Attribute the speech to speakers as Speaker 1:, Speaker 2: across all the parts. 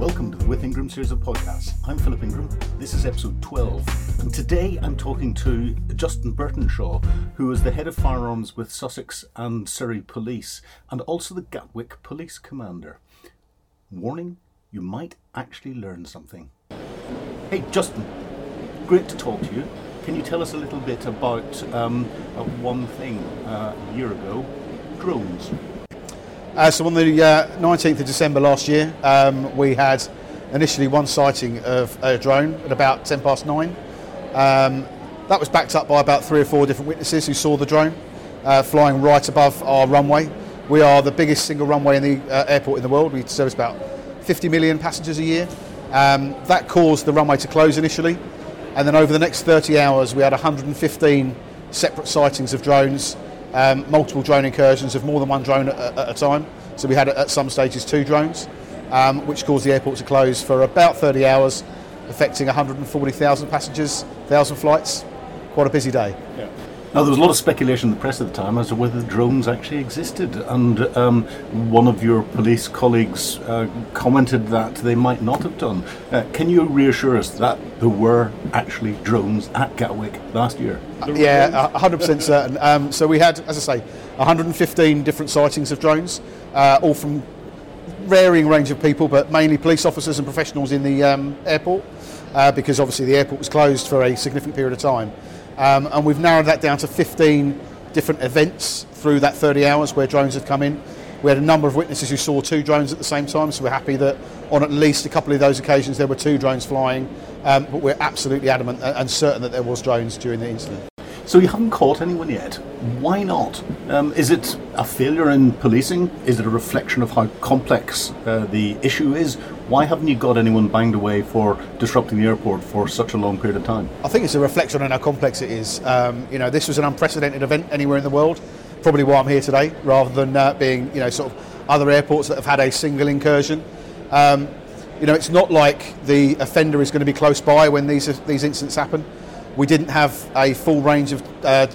Speaker 1: Welcome to the With Ingram series of podcasts. I'm Philip Ingram. This is episode 12. And today I'm talking to Justin Burtenshaw, who is the head of firearms with Sussex and Surrey Police, and also the Gatwick Police Commander. Warning, you might actually learn something. Hey, Justin, great to talk to you. Can you tell us a little bit about um, one thing uh, a year ago drones?
Speaker 2: Uh, so on the uh, 19th of December last year, um, we had initially one sighting of a drone at about 10 past 9. Um, that was backed up by about three or four different witnesses who saw the drone uh, flying right above our runway. We are the biggest single runway in the uh, airport in the world. We service about 50 million passengers a year. Um, that caused the runway to close initially, and then over the next 30 hours, we had 115 separate sightings of drones um, multiple drone incursions of more than one drone at, at, a time. So we had at some stages two drones, um, which caused the airport to close for about 30 hours, affecting 140,000 passengers, 1,000 flights. Quite a busy day.
Speaker 1: Yeah. Now, there was a lot of speculation in the press at the time as to whether drones actually existed, and um, one of your police colleagues uh, commented that they might not have done. Uh, can you reassure us that there were actually drones at Gatwick last year?
Speaker 2: Uh, yeah, 100% certain. Um, so we had, as I say, 115 different sightings of drones, uh, all from varying range of people, but mainly police officers and professionals in the um, airport, uh, because obviously the airport was closed for a significant period of time. Um, and we've narrowed that down to 15 different events through that 30 hours where drones have come in. We had a number of witnesses who saw two drones at the same time, so we're happy that on at least a couple of those occasions there were two drones flying. Um, but we're absolutely adamant and certain that there was drones during the incident.
Speaker 1: So you haven't caught anyone yet. Why not? Um, is it a failure in policing? Is it a reflection of how complex uh, the issue is? Why haven't you got anyone banged away for disrupting the airport for such a long period of time?
Speaker 2: I think it's a reflection on how complex it is. Um, you know, this was an unprecedented event anywhere in the world. Probably why I'm here today, rather than uh, being, you know, sort of other airports that have had a single incursion. Um, you know, it's not like the offender is going to be close by when these these incidents happen. We didn't have a full range of uh,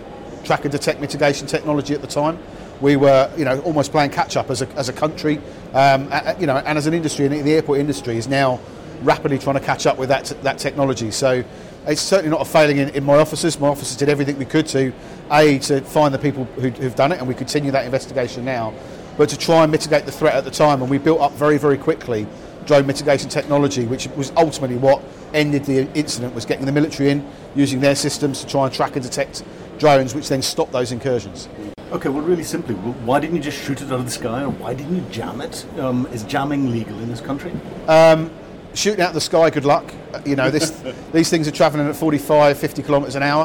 Speaker 2: track and detect mitigation technology at the time. We were, you know, almost playing catch up as a, as a country, um, you know, and as an industry. And the airport industry is now rapidly trying to catch up with that that technology. So it's certainly not a failing in, in my offices. My offices did everything we could to a to find the people who, who've done it, and we continue that investigation now. But to try and mitigate the threat at the time, and we built up very very quickly drone mitigation technology, which was ultimately what ended the incident, was getting the military in, using their systems to try and track and detect drones, which then stopped those incursions.
Speaker 1: Okay, well, really simply, why didn't you just shoot it out of the sky, or why didn't you jam it? Um, is jamming legal in this country?
Speaker 2: Um, shooting out of the sky, good luck. Uh, you know, this, these things are travelling at 45, 50 kilometres an hour,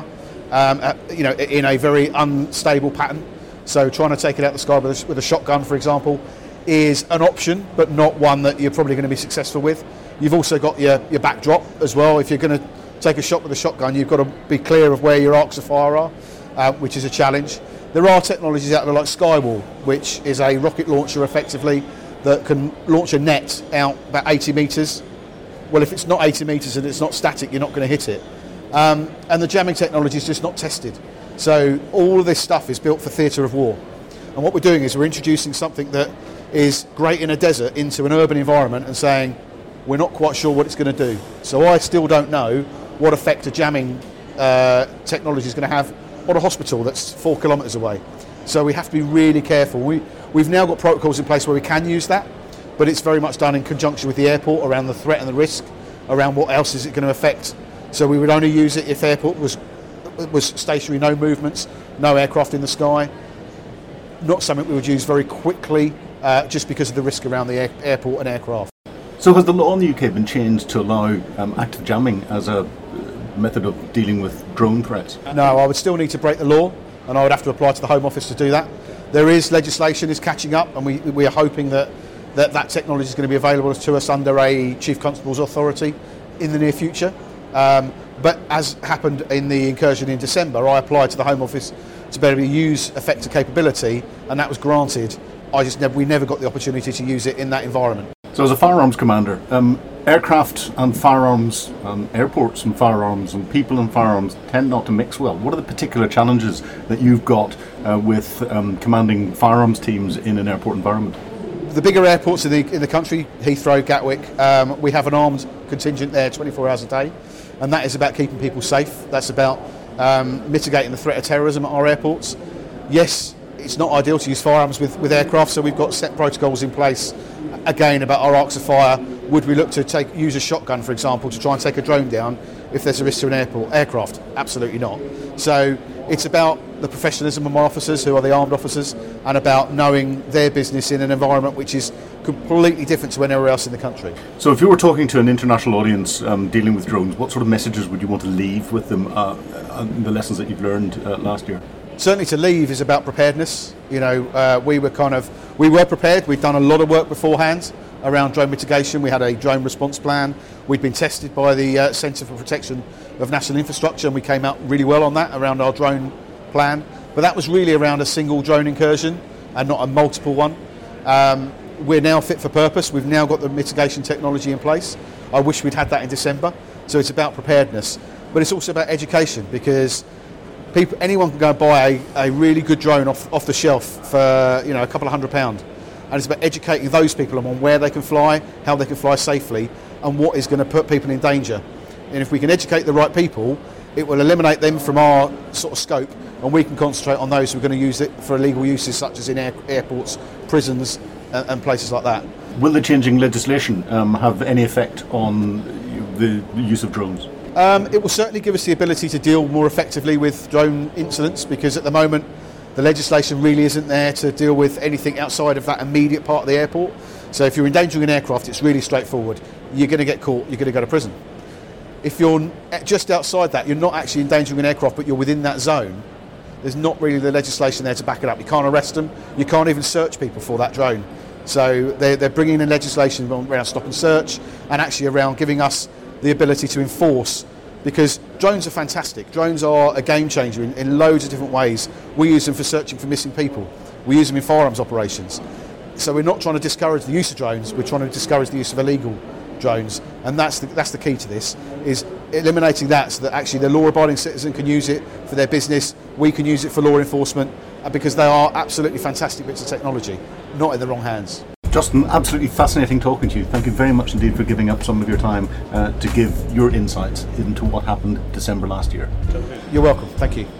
Speaker 2: um, at, you know, in a very unstable pattern. So trying to take it out of the sky with a, with a shotgun, for example, is an option, but not one that you're probably going to be successful with. You've also got your, your backdrop as well. If you're going to take a shot with a shotgun, you've got to be clear of where your arcs of fire are, uh, which is a challenge. There are technologies out there like Skywall, which is a rocket launcher effectively that can launch a net out about 80 metres. Well, if it's not 80 metres and it's not static, you're not going to hit it. Um, and the jamming technology is just not tested. So all of this stuff is built for theatre of war. And what we're doing is we're introducing something that is great in a desert into an urban environment and saying we're not quite sure what it's going to do. So I still don't know what effect a jamming uh, technology is going to have on a hospital that's four kilometres away. So we have to be really careful. We, we've now got protocols in place where we can use that, but it's very much done in conjunction with the airport around the threat and the risk, around what else is it going to affect. So we would only use it if airport was was stationary, no movements, no aircraft in the sky. Not something we would use very quickly uh, just because of the risk around the air- airport and aircraft.
Speaker 1: So, has the law in the UK been changed to allow um, active jamming as a method of dealing with drone threats?
Speaker 2: No, I would still need to break the law, and I would have to apply to the Home Office to do that. There is legislation is catching up, and we, we are hoping that, that that technology is going to be available to us under a Chief Constable's authority in the near future. Um, but as happened in the incursion in December, I applied to the Home Office to be able to use effective capability, and that was granted. I just never, we never got the opportunity to use it in that environment.
Speaker 1: So, as a firearms commander, um, aircraft and firearms, um, airports and firearms, and people and firearms tend not to mix well. What are the particular challenges that you've got uh, with um, commanding firearms teams in an airport environment?
Speaker 2: the bigger airports in the, in the country, Heathrow, Gatwick, um, we have an armed contingent there 24 hours a day, and that is about keeping people safe. That's about um, mitigating the threat of terrorism at our airports. Yes, it's not ideal to use firearms with, with aircraft, so we've got set protocols in place. Again, about our arcs of fire, would we look to take use a shotgun, for example, to try and take a drone down if there's a risk to an airport aircraft? Absolutely not. So it's about the professionalism of my officers, who are the armed officers, and about knowing their business in an environment which is completely different to anywhere else in the country.
Speaker 1: So, if you were talking to an international audience um, dealing with drones, what sort of messages would you want to leave with them? Uh, the lessons that you've learned uh, last year.
Speaker 2: Certainly, to leave is about preparedness. You know, uh, we were kind of we were prepared. We'd done a lot of work beforehand around drone mitigation. We had a drone response plan. We'd been tested by the uh, Centre for Protection of National Infrastructure, and we came out really well on that around our drone plan. But that was really around a single drone incursion and not a multiple one. Um, we're now fit for purpose. We've now got the mitigation technology in place. I wish we'd had that in December. So it's about preparedness, but it's also about education because people, anyone can go and buy a, a really good drone off, off the shelf for you know a couple of hundred pounds and it's about educating those people on where they can fly, how they can fly safely, and what is going to put people in danger. And if we can educate the right people, it will eliminate them from our sort of scope, and we can concentrate on those who are going to use it for illegal uses, such as in air, airports, prisons, and, and, places like that.
Speaker 1: Will the changing legislation um, have any effect on the use of drones?
Speaker 2: Um, it will certainly give us the ability to deal more effectively with drone incidents because at the moment the legislation really isn't there to deal with anything outside of that immediate part of the airport. So if you're endangering an aircraft, it's really straightforward. You're going to get caught, you're going to go to prison. If you're just outside that, you're not actually endangering an aircraft, but you're within that zone, there's not really the legislation there to back it up. You can't arrest them, you can't even search people for that drone. So they're, they're bringing in legislation around stop and search and actually around giving us the ability to enforce because drones are fantastic. Drones are a game changer in, in, loads of different ways. We use them for searching for missing people. We use them in firearms operations. So we're not trying to discourage the use of drones. We're trying to discourage the use of illegal drones, and that's the, that's the key to this: is eliminating that so that actually the law-abiding citizen can use it for their business. We can use it for law enforcement uh, because they are absolutely fantastic bits of technology, not in the wrong hands.
Speaker 1: Justin, absolutely fascinating talking to you. Thank you very much indeed for giving up some of your time uh, to give your insights into what happened December last year.
Speaker 2: You're welcome. Thank you.